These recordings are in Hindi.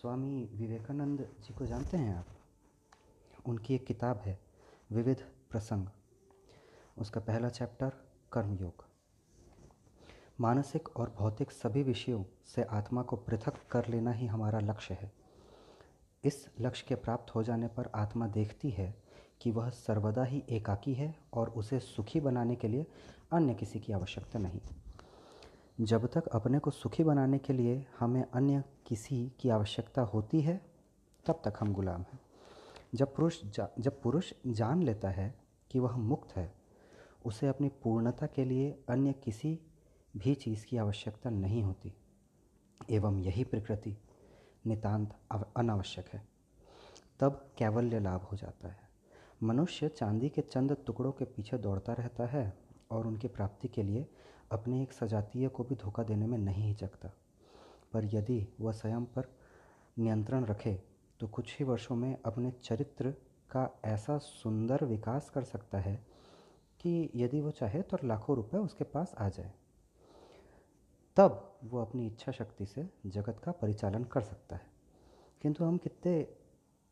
स्वामी विवेकानंद जी को जानते हैं आप? उनकी एक किताब है, विविध प्रसंग। उसका पहला चैप्टर, कर्मयोग। मानसिक और भौतिक सभी विषयों से आत्मा को पृथक कर लेना ही हमारा लक्ष्य है। इस लक्ष्य के प्राप्त हो जाने पर आत्मा देखती है कि वह सर्वदा ही एकाकी है और उसे सुखी बनाने के लिए अन्य किसी की आवश्यकता नहीं। जब तक अपने को सुखी बनाने के लिए हमें अन्य किसी की आवश्यकता होती है, तब तक हम गुलाम हैं। जब पुरुष जब पुरुष जान लेता है कि वह मुक्त है, उसे अपनी पूर्णता के लिए अन्य किसी भी चीज़ की आवश्यकता नहीं होती, एवं यही प्रकृति नितांत अनावश्यक है। तब कैवल्य लाभ हो जाता है। मनुष्य चांदी के चंद टुकड़ों के पीछे दौड़ता रहता है और उनकी प्राप्ति के लिए अपने एक सजातीय को भी धोखा देने में नहीं हिचकता। पर यदि वह स्वयं पर नियंत्रण रखे तो कुछ ही वर्षों में अपने चरित्र का ऐसा सुंदर विकास कर सकता है कि यदि वो चाहे तो लाखों रुपए उसके पास आ जाए। तब वो अपनी इच्छा शक्ति से जगत का परिचालन कर सकता है। किंतु हम कितने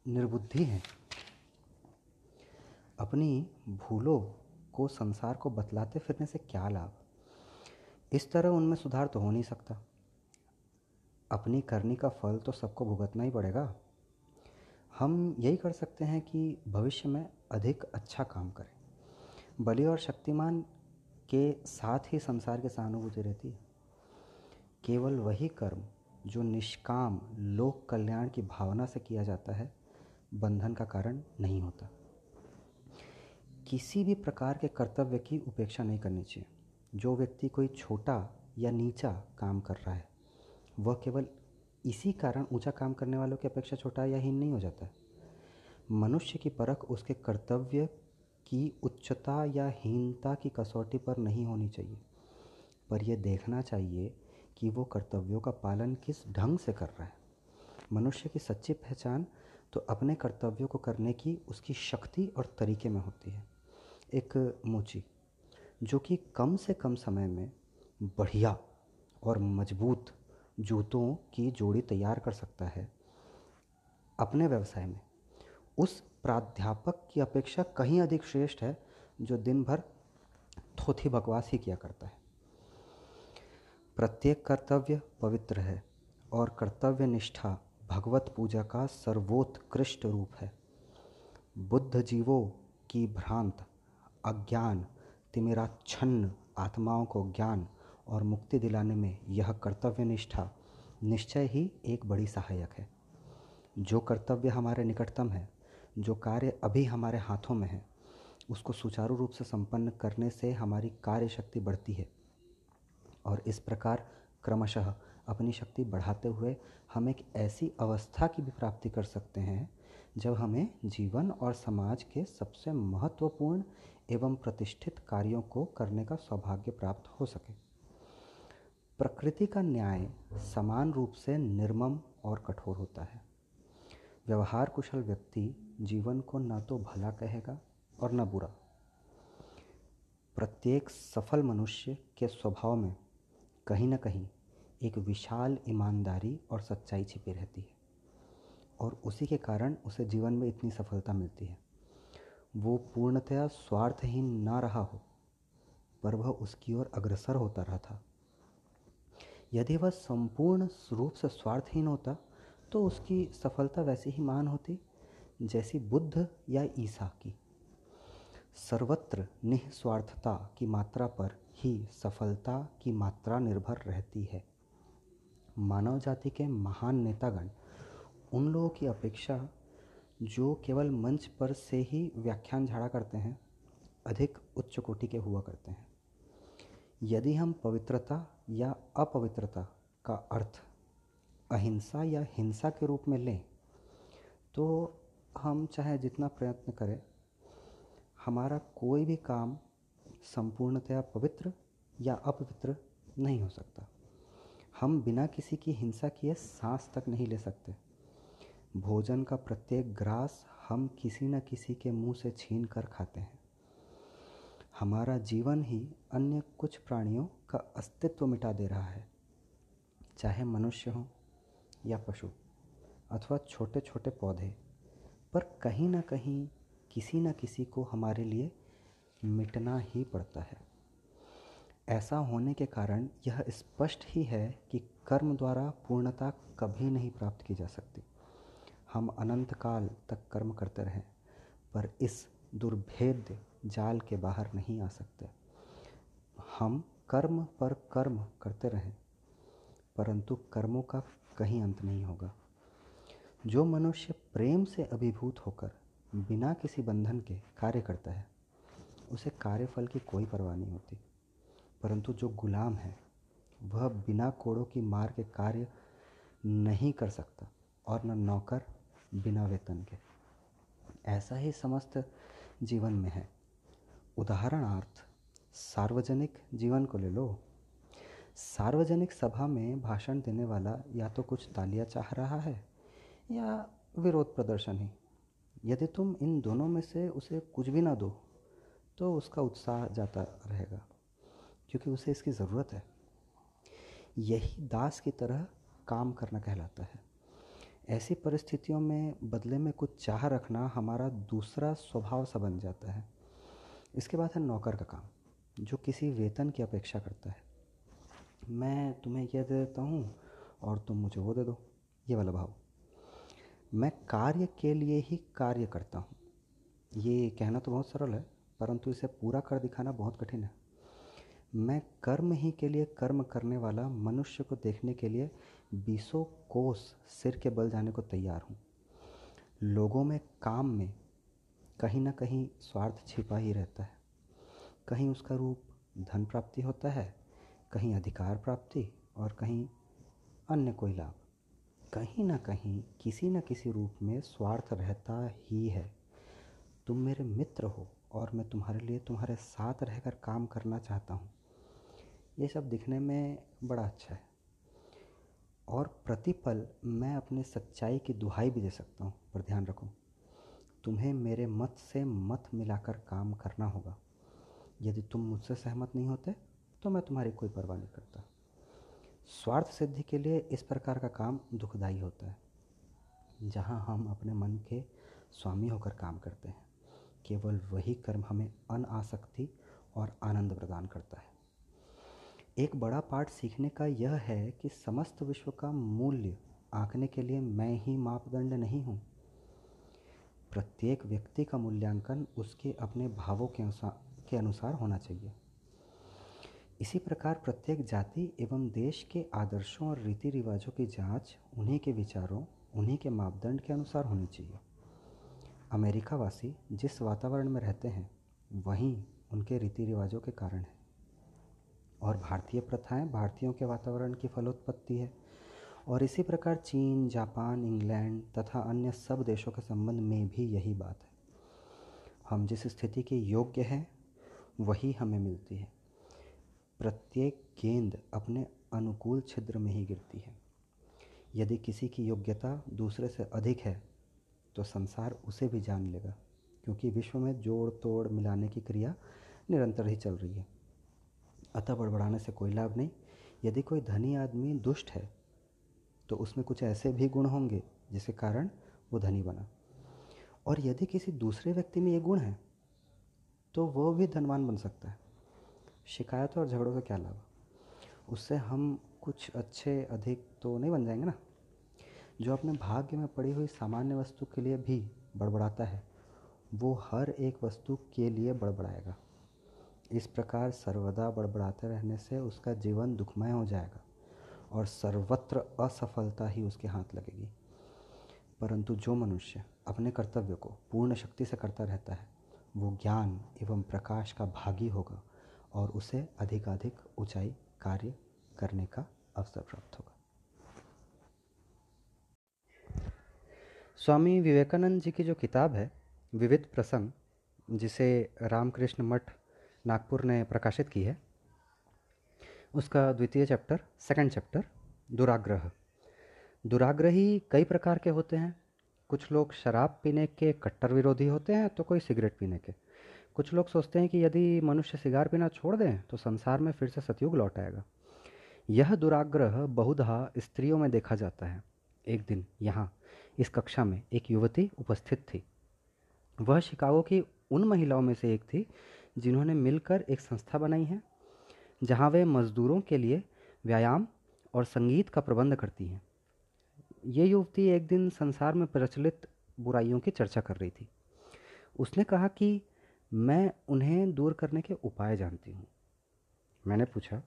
निर्बुद्धि हैं। अपनी भूलों को, संसार को बतलाते फिरने से क्या लाभ? इस तरह उनमें सुधार तो हो नहीं सकता। अपनी करनी का फल तो सबको भुगतना ही पड़ेगा। हम यही कर सकते हैं कि भविष्य में अधिक अच्छा काम करें। बलि और शक्तिमान के साथ ही संसार की सहानुभूति रहती है। केवल वही कर्म जो निष्काम लोक कल्याण की भावना से किया जाता है, बंधन का कारण नहीं होता। किसी भी प्रकार के कर्तव्य की उपेक्षा नहीं करनी चाहिए। जो व्यक्ति कोई छोटा या नीचा काम कर रहा है, वह केवल इसी कारण ऊँचा काम करने वालों की अपेक्षा छोटा या हीन नहीं हो जाता है। मनुष्य की परख उसके कर्तव्य की उच्चता या हीनता की कसौटी पर नहीं होनी चाहिए। पर यह देखना चाहिए कि वो कर्तव्यों का पालन किस ढंग से कर रहा है। मनुष्य की सच्ची पहचान तो अपने कर्तव्यों को करने की उसकी शक्ति और तरीके में होती है। एक मोची जो कि कम से कम समय में बढ़िया और मज़बूत जूतों की जोड़ी तैयार कर सकता है अपने व्यवसाय में। उस प्राध्यापक की अपेक्षा कहीं अधिक श्रेष्ठ है जो दिन भर थोथी बकवास ही किया करता है। प्रत्येक कर्तव्य पवित्र है और कर्तव्य निष्ठा भगवत पूजा का सर्वोत्कृष्ट रूप है। बुद्ध जीवों की भ्रांत, अज्ञान तिमिराच्छन्न आत्माओं को ज्ञान और मुक्ति दिलाने में यह कर्तव्य निष्ठा निश्चय ही एक बड़ी सहायक है। जो कर्तव्य हमारे निकटतम है, जो कार्य अभी हमारे हाथों में है, उसको सुचारू रूप से संपन्न करने से हमारी कार्य शक्ति बढ़ती है और इस प्रकार क्रमशः अपनी शक्ति बढ़ाते हुए हम एक ऐसी अवस्था की भी प्राप्ति कर सकते हैं जब हमें जीवन और समाज के सबसे महत्वपूर्ण एवं प्रतिष्ठित कार्यों को करने का सौभाग्य प्राप्त हो सके। प्रकृति का न्याय समान रूप से निर्मम और कठोर होता है। व्यवहार कुशल व्यक्ति जीवन को न तो भला कहेगा और न बुरा। प्रत्येक सफल मनुष्य के स्वभाव में कहीं ना कहीं एक विशाल ईमानदारी और सच्चाई छिपी रहती है। और उसी के कारण उसे जीवन में इतनी सफलता मिलती है। वो पूर्णतया स्वार्थहीन ना रहा हो, पर वह उसकी ओर अग्रसर होता रहा था। यदि वह संपूर्ण रूप से स्वार्थहीन होता तो उसकी सफलता वैसी ही महान होती, जैसी बुद्ध या ईसा की। सर्वत्र निस्वार्थता की मात्रा पर ही सफलता की मात्रा निर्भर रहती है। मानव जाति के महान नेतागण उन लोगों की अपेक्षा जो केवल मंच पर से ही व्याख्यान झाड़ा करते हैं, अधिक उच्च कोटि के हुआ करते हैं। यदि हम पवित्रता या अपवित्रता का अर्थ अहिंसा या हिंसा के रूप में लें तो हम चाहे जितना प्रयत्न करें, हमारा कोई भी काम संपूर्णतया पवित्र या अपवित्र नहीं हो सकता। हम बिना किसी की हिंसा किए सांस तक नहीं ले सकते। भोजन का प्रत्येक ग्रास हम किसी न किसी के मुँह से छीन कर खाते हैं। हमारा जीवन ही अन्य कुछ प्राणियों का अस्तित्व मिटा दे रहा है, चाहे मनुष्य हो या पशु, अथवा छोटे छोटे पौधे। पर कहीं ना कहीं किसी न किसी को हमारे लिए मिटना ही पड़ता है। ऐसा होने के कारण यह स्पष्ट ही है कि कर्म द्वारा पूर्णता कभी नहीं प्राप्त की जा सकती। हम अनंत काल तक कर्म करते रहें, पर इस दुर्भेद्य जाल के बाहर नहीं आ सकते। हम कर्म पर कर्म करते रहें, परंतु कर्मों का कहीं अंत नहीं होगा। जो मनुष्य प्रेम से अभिभूत होकर बिना किसी बंधन के कार्य करता है, उसे कार्यफल की कोई परवाह नहीं होती। परंतु जो गुलाम है, वह बिना कोड़ों की मार के कार्य नहीं कर सकता और न नौकर बिना वेतन के। ऐसा ही समस्त जीवन में है। उदाहरणार्थ, सार्वजनिक जीवन को ले लो। सार्वजनिक सभा में भाषण देने वाला या तो कुछ तालियाँ चाह रहा है या विरोध प्रदर्शन ही। यदि तुम इन दोनों में से उसे कुछ भी ना दो तो उसका उत्साह जाता रहेगा, क्योंकि उसे इसकी ज़रूरत है। यही दास की तरह काम करना कहलाता है। ऐसी परिस्थितियों में बदले में कुछ चाह रखना हमारा दूसरा स्वभाव सा बन जाता है। इसके बाद है नौकर का काम, जो किसी वेतन की अपेक्षा करता है। मैं तुम्हें यह दे देता हूँ और तुम मुझे वो दे दो, ये वाला भाव। मैं कार्य के लिए ही कार्य करता हूँ। ये कहना तो बहुत सरल है, परंतु इसे पूरा कर दिखाना बहुत कठिन है। मैं कर्म ही के लिए कर्म करने वाला मनुष्य को देखने के लिए बीसों कोस सिर के बल जाने को तैयार हूँ। लोगों में काम में कहीं ना कहीं स्वार्थ छिपा ही रहता है। कहीं उसका रूप धन प्राप्ति होता है, कहीं अधिकार प्राप्ति और कहीं अन्य कोई लाभ। कहीं ना कहीं किसी न किसी रूप में स्वार्थ रहता ही है। तुम मेरे मित्र हो और मैं तुम्हारे लिए तुम्हारे साथ रहकर काम करना चाहता हूँ। ये सब दिखने में बड़ा अच्छा है। और प्रतिपल मैं अपने सच्चाई की दुहाई भी दे सकता हूँ, पर ध्यान रखो, तुम्हें मेरे मत से मत मिलाकर काम करना होगा। यदि तुम मुझसे सहमत नहीं होते तो मैं तुम्हारी कोई परवाह नहीं करता। स्वार्थ सिद्धि के लिए इस प्रकार का काम दुखदायी होता है, जहाँ हम अपने मन के स्वामी होकर काम करते हैं। केवल वही कर्म हमें अनासक्ति और आनंद प्रदान करता है। एक बड़ा पाठ सीखने का यह है कि समस्त विश्व का मूल्य आंकने के लिए मैं ही मापदंड नहीं हूँ। प्रत्येक व्यक्ति का मूल्यांकन उसके अपने भावों के अनुसार के अनुसार होना चाहिए। इसी प्रकार प्रत्येक जाति एवं देश के आदर्शों और रीति रिवाजों की जाँच उन्हीं के विचारों, उन्हीं के मापदंड के अनुसार होनी चाहिए। अमेरिका वासी जिस वातावरण में रहते हैं, वहीं उनके रीति रिवाजों के कारण है। और भारतीय प्रथाएँ भारतीयों के वातावरण की फलोत्पत्ति है। और इसी प्रकार चीन, जापान, इंग्लैंड तथा अन्य सब देशों के संबंध में भी यही बात है। हम जिस स्थिति के योग्य हैं, वही हमें मिलती है। प्रत्येक गेंद अपने अनुकूल छिद्र में ही गिरती है। यदि किसी की योग्यता दूसरे से अधिक है तो संसार उसे भी जान लेगा, क्योंकि विश्व में जोड़ तोड़ मिलाने की क्रिया निरंतर ही चल रही है। अतः बड़बड़ाने से कोई लाभ नहीं। यदि कोई धनी आदमी दुष्ट है तो उसमें कुछ ऐसे भी गुण होंगे, जिसके कारण वो धनी बना। और यदि किसी दूसरे व्यक्ति में ये गुण है तो वो भी धनवान बन सकता है। शिकायतों और झगड़ों का क्या लाभ? उससे हम कुछ अच्छे, अधिक तो नहीं बन जाएँगे ना? जो अपने भाग्य में पड़ी हुई सामान्य वस्तु के लिए भी बड़बड़ाता है, वो हर एक वस्तु के लिए बड़बड़ाएगा इस प्रकार सर्वदा बड़बड़ाते रहने से उसका जीवन दुखमय हो जाएगा और सर्वत्र असफलता ही उसके हाथ लगेगी। परंतु जो मनुष्य अपने कर्तव्य को पूर्ण शक्ति से करता रहता है, वो ज्ञान एवं प्रकाश का भागी होगा और उसे अधिकाधिक ऊंचाई कार्य करने का अवसर प्राप्त होगा। स्वामी विवेकानंद जी की जो किताब है, विविध प्रसंग, जिसे रामकृष्ण मठ नागपुर ने प्रकाशित की है। उसका द्वितीय चैप्टर, सेकंड चैप्टर, दुराग्रह। दुराग्रही कई प्रकार के होते हैं। कुछ लोग शराब पीने के कट्टर विरोधी होते हैं तो कोई सिगरेट पीने के। कुछ लोग सोचते हैं कि यदि मनुष्य सिगार पीना छोड़ दें तो संसार में फिर से सतयुग लौट आएगा। यह दुराग्रह बहुधा स्त्रियों में देखा जाता है। एक दिन यहाँ, इस कक्षा में एक युवती उपस्थित थी। वह शिकागो की उन महिलाओं में से एक थी जिन्होंने मिलकर एक संस्था बनाई है, जहाँ वे मजदूरों के लिए व्यायाम और संगीत का प्रबंध करती हैं। ये युवती एक दिन संसार में प्रचलित बुराइयों की चर्चा कर रही थी। उसने कहा कि मैं उन्हें दूर करने के उपाय जानती हूँ। मैंने पूछा,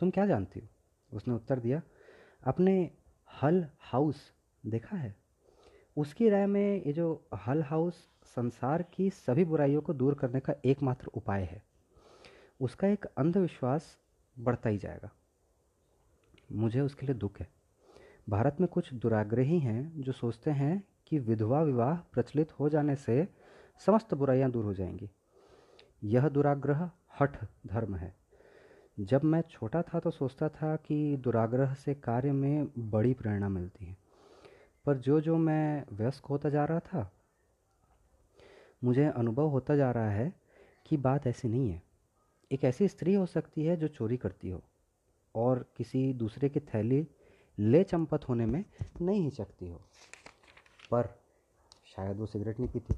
तुम क्या जानती हो? उसने उत्तर दिया, अपने हल हाउस देखा है। उसकी राय में ये जो हल हाउस संसार की सभी बुराइयों को दूर करने का एकमात्र उपाय है। उसका एक अंधविश्वास बढ़ता ही जाएगा। मुझे उसके लिए दुख है। भारत में कुछ दुराग्रही हैं जो सोचते हैं कि विधवा विवाह प्रचलित हो जाने से समस्त बुराइयाँ दूर हो जाएँगी। यह दुराग्रह हठ धर्म है। जब मैं छोटा था तो सोचता था कि दुराग्रह से कार्य में बड़ी प्रेरणा मिलती है। पर जो जो मैं व्यस्क होता जा रहा था मुझे अनुभव होता जा रहा है कि बात ऐसी नहीं है। एक ऐसी स्त्री हो सकती है जो चोरी करती हो और किसी दूसरे की थैली ले चंपत होने में नहीं हिचकती हो। पर शायद वो सिगरेट नहीं पीती।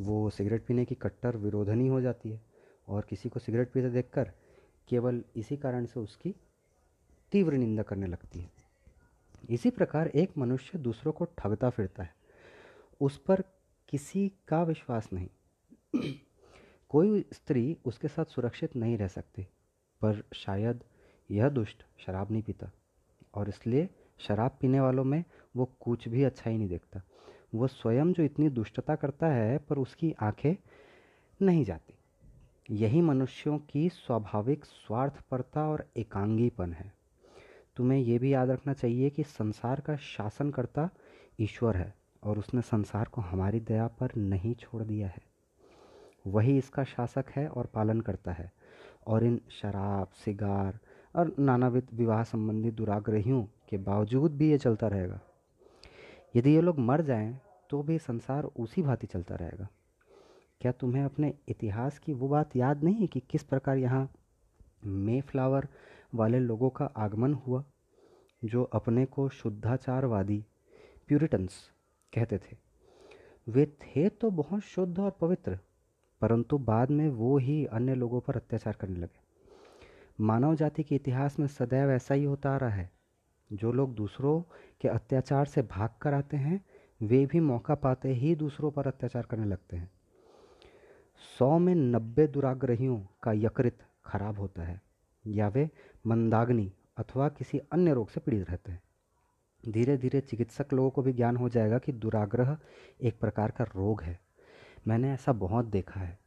वो सिगरेट पीने की कट्टर विरोधनी हो जाती है और किसी को सिगरेट पीते देखकर केवल इसी कारण से उसकी तीव्र निंदा करने लगती है। इसी प्रकार एक मनुष्य दूसरों को ठगता फिरता है। उस पर किसी का विश्वास नहीं। कोई स्त्री उसके साथ सुरक्षित नहीं रह सकती, पर शायद यह दुष्ट शराब नहीं पीता, और इसलिए शराब पीने वालों में वो कुछ भी अच्छा ही नहीं देखता। वो स्वयं जो इतनी दुष्टता करता है, पर उसकी आँखें नहीं जाती। यही मनुष्यों की स्वाभाविक स्वार्थपरता और एकांगीपन है। तुम्हें यह भी याद रखना चाहिए कि संसार का शासनकर्ता ईश्वर है। और उसने संसार को हमारी दया पर नहीं छोड़ दिया है। वही इसका शासक है और पालन करता है। और इन शराब, सिगार और नानाविध विवाह संबंधी दुराग्रहियों के बावजूद भी ये चलता रहेगा। यदि ये लोग मर जाएँ तो भी संसार उसी भांति चलता रहेगा। क्या तुम्हें अपने इतिहास की वो बात याद नहीं है कि किस प्रकार यहाँ मे फ्लावर वाले लोगों का आगमन हुआ, जो अपने को शुद्धाचारवादी प्यूरिटन्स कहते थे, वे थे तो बहुत शुद्ध और पवित्र, परंतु बाद में वो ही अन्य लोगों पर अत्याचार करने लगे। मानव जाति के इतिहास में सदैव ऐसा ही होता आ रहा है। जो लोग दूसरों के अत्याचार से भाग कर आते हैं, वे भी मौका पाते ही दूसरों पर अत्याचार करने लगते हैं। सौ में नब्बे दुराग्रहियों का यकृत खराब होता है, या वे मंदाग्नि अथवा किसी अन्य रोग से पीड़ित रहते हैं। धीरे धीरे चिकित्सक लोगों को भी ज्ञान हो जाएगा कि दुराग्रह एक प्रकार का रोग है। मैंने ऐसा बहुत देखा है।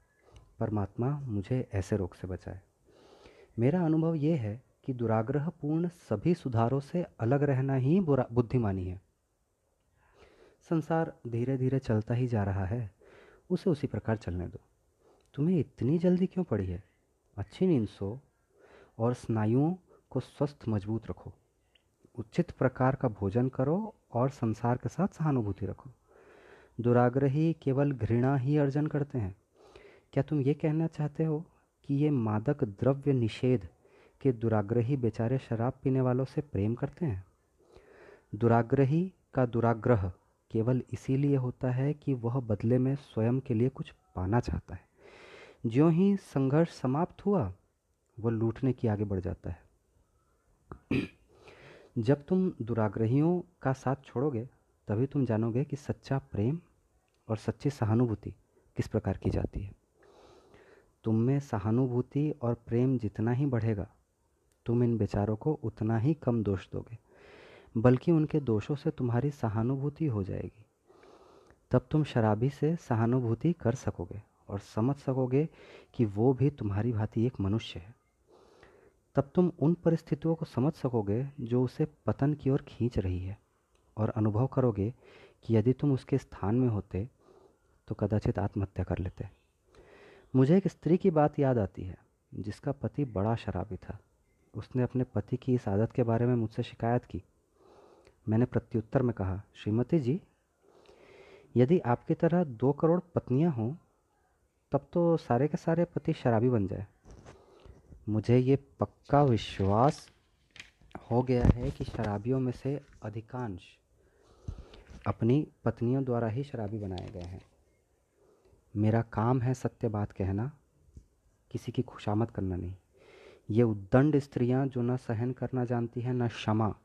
परमात्मा मुझे ऐसे रोग से बचाए। मेरा अनुभव ये है कि दुराग्रह पूर्ण सभी सुधारों से अलग रहना ही बुद्धिमानी है। संसार धीरे धीरे चलता ही जा रहा है। उसे उसी प्रकार चलने दो। तुम्हें इतनी जल्दी क्यों पड़ी है? अच्छी नींद सो और स्नायुओं को स्वस्थ मज़बूत रखो। उचित प्रकार का भोजन करो और संसार के साथ सहानुभूति रखो। दुराग्रही केवल घृणा ही अर्जन करते हैं। क्या तुम ये कहना चाहते हो कि ये मादक द्रव्य निषेध के दुराग्रही बेचारे शराब पीने वालों से प्रेम करते हैं? दुराग्रही का दुराग्रह केवल इसीलिए होता है कि वह बदले में स्वयं के लिए कुछ पाना चाहता है। ज्यों ही संघर्ष समाप्त हुआ, वह लूटने की आगे बढ़ जाता है। जब तुम दुराग्रहियों का साथ छोड़ोगे, तभी तुम जानोगे कि सच्चा प्रेम और सच्ची सहानुभूति किस प्रकार की जाती है। तुम में सहानुभूति और प्रेम जितना ही बढ़ेगा, तुम इन बेचारों को उतना ही कम दोष दोगे, बल्कि उनके दोषों से तुम्हारी सहानुभूति हो जाएगी। तब तुम शराबी से सहानुभूति कर सकोगे और समझ सकोगे कि वो भी तुम्हारी भांति एक मनुष्य है। तब तुम उन परिस्थितियों को समझ सकोगे जो उसे पतन की ओर खींच रही है और अनुभव करोगे कि यदि तुम उसके स्थान में होते तो कदाचित आत्महत्या कर लेते। मुझे एक स्त्री की बात याद आती है, जिसका पति बड़ा शराबी था। उसने अपने पति की इस आदत के बारे में मुझसे शिकायत की। मैंने प्रत्युत्तर में कहा, श्रीमती जी, यदि आपकी तरह दो करोड़ पत्नियाँ हों, तब तो सारे के सारे पति शराबी बन जाए। मुझे ये पक्का विश्वास हो गया है कि शराबियों में से अधिकांश अपनी पत्नियों द्वारा ही शराबी बनाए गए हैं। मेरा काम है सत्य बात कहना, किसी की खुशामद करना नहीं। ये उद्दंड स्त्रियाँ जो न सहन करना जानती हैं, न क्षमा,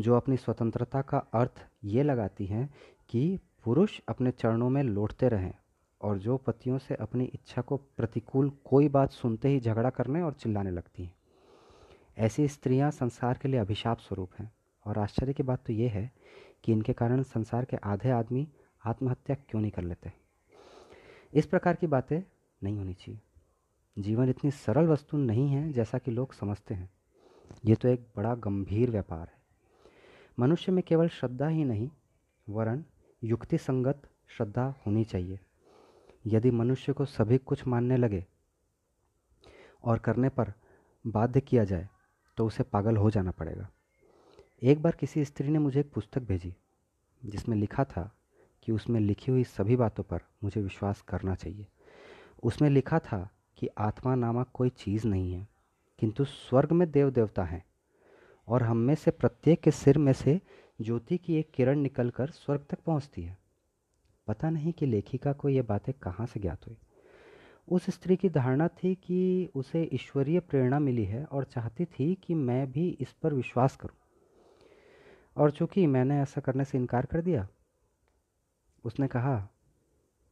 जो अपनी स्वतंत्रता का अर्थ ये लगाती हैं कि पुरुष अपने चरणों में लौटते रहें। और जो पतियों से अपनी इच्छा को प्रतिकूल कोई बात सुनते ही झगड़ा करने और चिल्लाने लगती हैं। ऐसी स्त्रियाँ संसार के लिए अभिशाप स्वरूप हैं और आश्चर्य की बात तो ये है कि इनके कारण संसार के आधे आदमी आत्महत्या क्यों नहीं कर लेते? इस प्रकार की बातें नहीं होनी चाहिए। जीवन इतनी सरल वस्तु नहीं है जैसा कि लोग समझते हैं। ये तो एक बड़ा गंभीर व्यापार है। मनुष्य में केवल श्रद्धा ही नहीं, वरन युक्ति संगत श्रद्धा होनी चाहिए। यदि मनुष्य को सभी कुछ मानने लगे और करने पर बाध्य किया जाए तो उसे पागल हो जाना पड़ेगा। एक बार किसी स्त्री ने मुझे एक पुस्तक भेजी, जिसमें लिखा था कि उसमें लिखी हुई सभी बातों पर मुझे विश्वास करना चाहिए। उसमें लिखा था कि आत्मा नामक कोई चीज़ नहीं है, किंतु स्वर्ग में देव देवता हैं और हम में से प्रत्येक के सिर में से ज्योति की एक किरण निकलकर स्वर्ग तक पहुँचती है। पता नहीं कि लेखिका को ये बातें कहाँ से ज्ञात हुई। उस स्त्री की धारणा थी कि उसे ईश्वरीय प्रेरणा मिली है और चाहती थी कि मैं भी इस पर विश्वास करूँ। और चूँकि मैंने ऐसा करने से इनकार कर दिया, उसने कहा,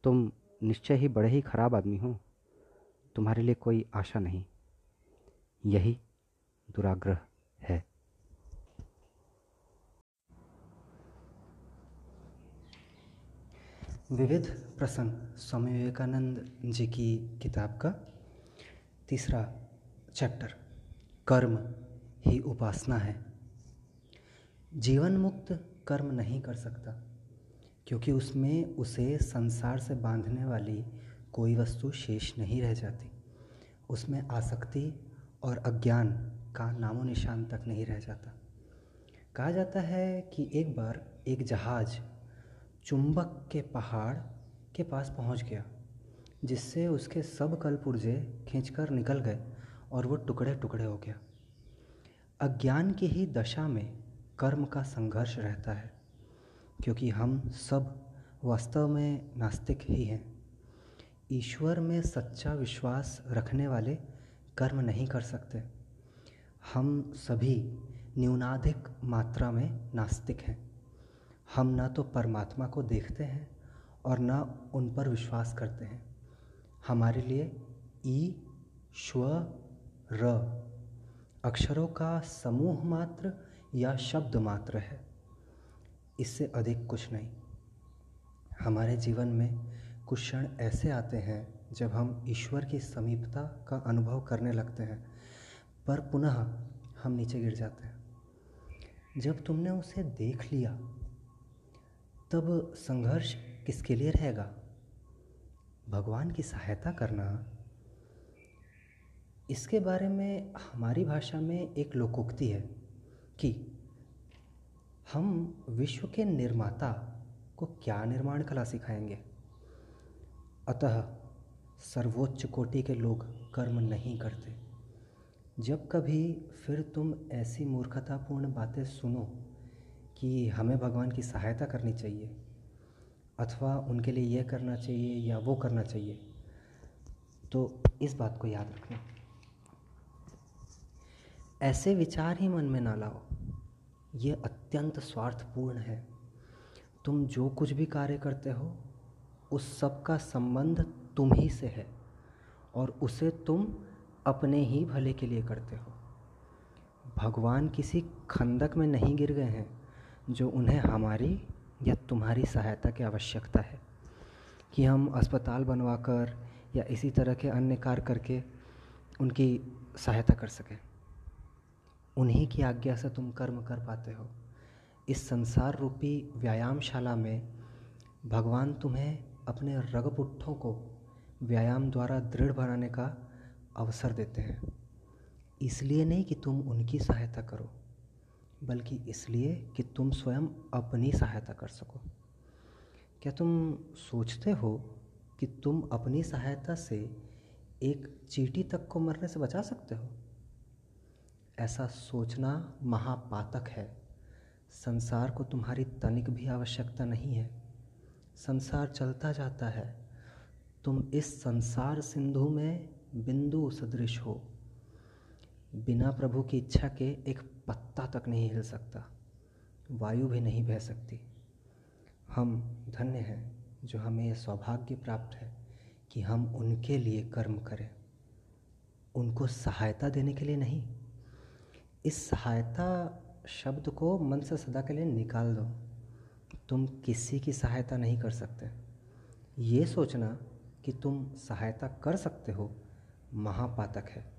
तुम निश्चय ही बड़े ही खराब आदमी हो। तुम्हारे लिए कोई आशा नहीं। यही दुराग्रह है। विविध प्रसंग, स्वामी विवेकानंद जी की किताब का तीसरा चैप्टर, कर्म ही उपासना है। जीवन मुक्त कर्म नहीं कर सकता, क्योंकि उसमें उसे संसार से बांधने वाली कोई वस्तु शेष नहीं रह जाती। उसमें आसक्ति और अज्ञान का नामो निशान तक नहीं रह जाता। कहा जाता है कि एक बार एक जहाज़ चुंबक के पहाड़ के पास पहुँच गया, जिससे उसके सब कल पुर्जे खींचकर निकल गए और वो टुकड़े टुकड़े हो गया। अज्ञान की ही दशा में कर्म का संघर्ष रहता है, क्योंकि हम सब वास्तव में नास्तिक ही हैं। ईश्वर में सच्चा विश्वास रखने वाले कर्म नहीं कर सकते। हम सभी न्यूनाधिक मात्रा में नास्तिक हैं। हम ना तो परमात्मा को देखते हैं और ना उन पर विश्वास करते हैं। हमारे लिए ई, श्व, र अक्षरों का समूह मात्र या शब्द मात्र है। इससे अधिक कुछ नहीं। हमारे जीवन में कुछ क्षण ऐसे आते हैं जब हम ईश्वर की समीपता का अनुभव करने लगते हैं, पर पुनः हम नीचे गिर जाते हैं। जब तुमने उसे देख लिया तब संघर्ष किसके लिए रहेगा? भगवान की सहायता करना। इसके बारे में हमारी भाषा में एक लोकोक्ति है कि हम विश्व के निर्माता को क्या निर्माण कला सिखाएँगे? अतः सर्वोच्च कोटि के लोग कर्म नहीं करते। जब कभी फिर तुम ऐसी मूर्खतापूर्ण बातें सुनो कि हमें भगवान की सहायता करनी चाहिए, अथवा उनके लिए यह करना चाहिए या वो करना चाहिए। तो इस बात को याद रखना। ऐसे विचार ही मन में ना लाओ। ये अत्यंत स्वार्थपूर्ण है। तुम जो कुछ भी कार्य करते हो, उस सब का संबंध तुम ही से है, और उसे तुम अपने ही भले के लिए करते हो। भगवान किसी खंदक में नहीं गिर गए हैं। जो उन्हें हमारी या तुम्हारी सहायता की आवश्यकता है। कि हम अस्पताल बनवाकर या इसी तरह के अन्य कार्य करके उनकी सहायता कर सकें। उन्हीं की आज्ञा से तुम कर्म कर पाते हो। इस संसार रूपी व्यायामशाला में भगवान तुम्हें अपने रगपुट्ठों को व्यायाम द्वारा दृढ़ बनाने का अवसर देते हैं। इसलिए नहीं कि तुम उनकी सहायता करो। बल्कि इसलिए कि तुम स्वयं अपनी सहायता कर सको। क्या तुम सोचते हो कि तुम अपनी सहायता से एक चीटी तक को मरने से बचा सकते हो? ऐसा सोचना महापातक है। संसार को तुम्हारी तनिक भी आवश्यकता नहीं है। संसार चलता जाता है। तुम इस संसार सिंधु में बिंदु सदृश हो। बिना प्रभु की इच्छा के एक पत्ता तक नहीं हिल सकता, वायु भी नहीं बह सकती। हम धन्य हैं जो हमें यह सौभाग्य प्राप्त है कि हम उनके लिए कर्म करें। उनको सहायता देने के लिए नहीं। इस सहायता शब्द को मन से सदा के लिए निकाल दो। तुम किसी की सहायता नहीं कर सकते। ये सोचना कि तुम सहायता कर सकते हो, महापातक है।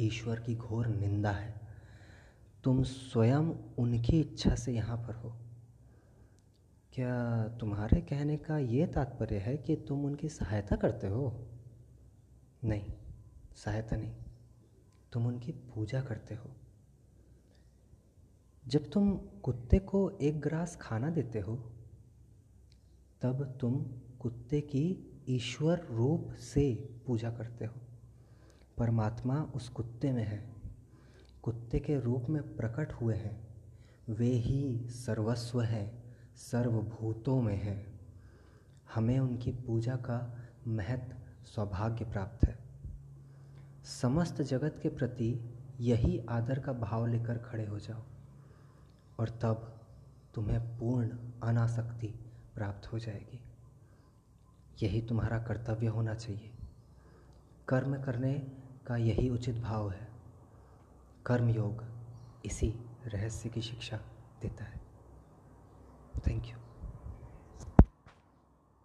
ईश्वर की घोर निंदा है। तुम स्वयं उनकी इच्छा से यहाँ पर हो। क्या तुम्हारे कहने का ये तात्पर्य है कि तुम उनकी सहायता करते हो? नहीं, सहायता नहीं। तुम उनकी पूजा करते हो। जब तुम कुत्ते को एक ग्रास खाना देते हो, तब तुम कुत्ते की ईश्वर रूप से पूजा करते हो। परमात्मा उस कुत्ते में है। कुत्ते के रूप में प्रकट हुए हैं। वे ही सर्वस्व हैं, सर्वभूतों में हैं। हमें उनकी पूजा का महत्व, सौभाग्य प्राप्त है। समस्त जगत के प्रति यही आदर का भाव लेकर खड़े हो जाओ, और तब तुम्हें पूर्ण अनासक्ति प्राप्त हो जाएगी। यही तुम्हारा कर्तव्य होना चाहिए। कर्म करने का यही उचित भाव है। कर्म योग इसी रहस्य की शिक्षा देता है। Thank you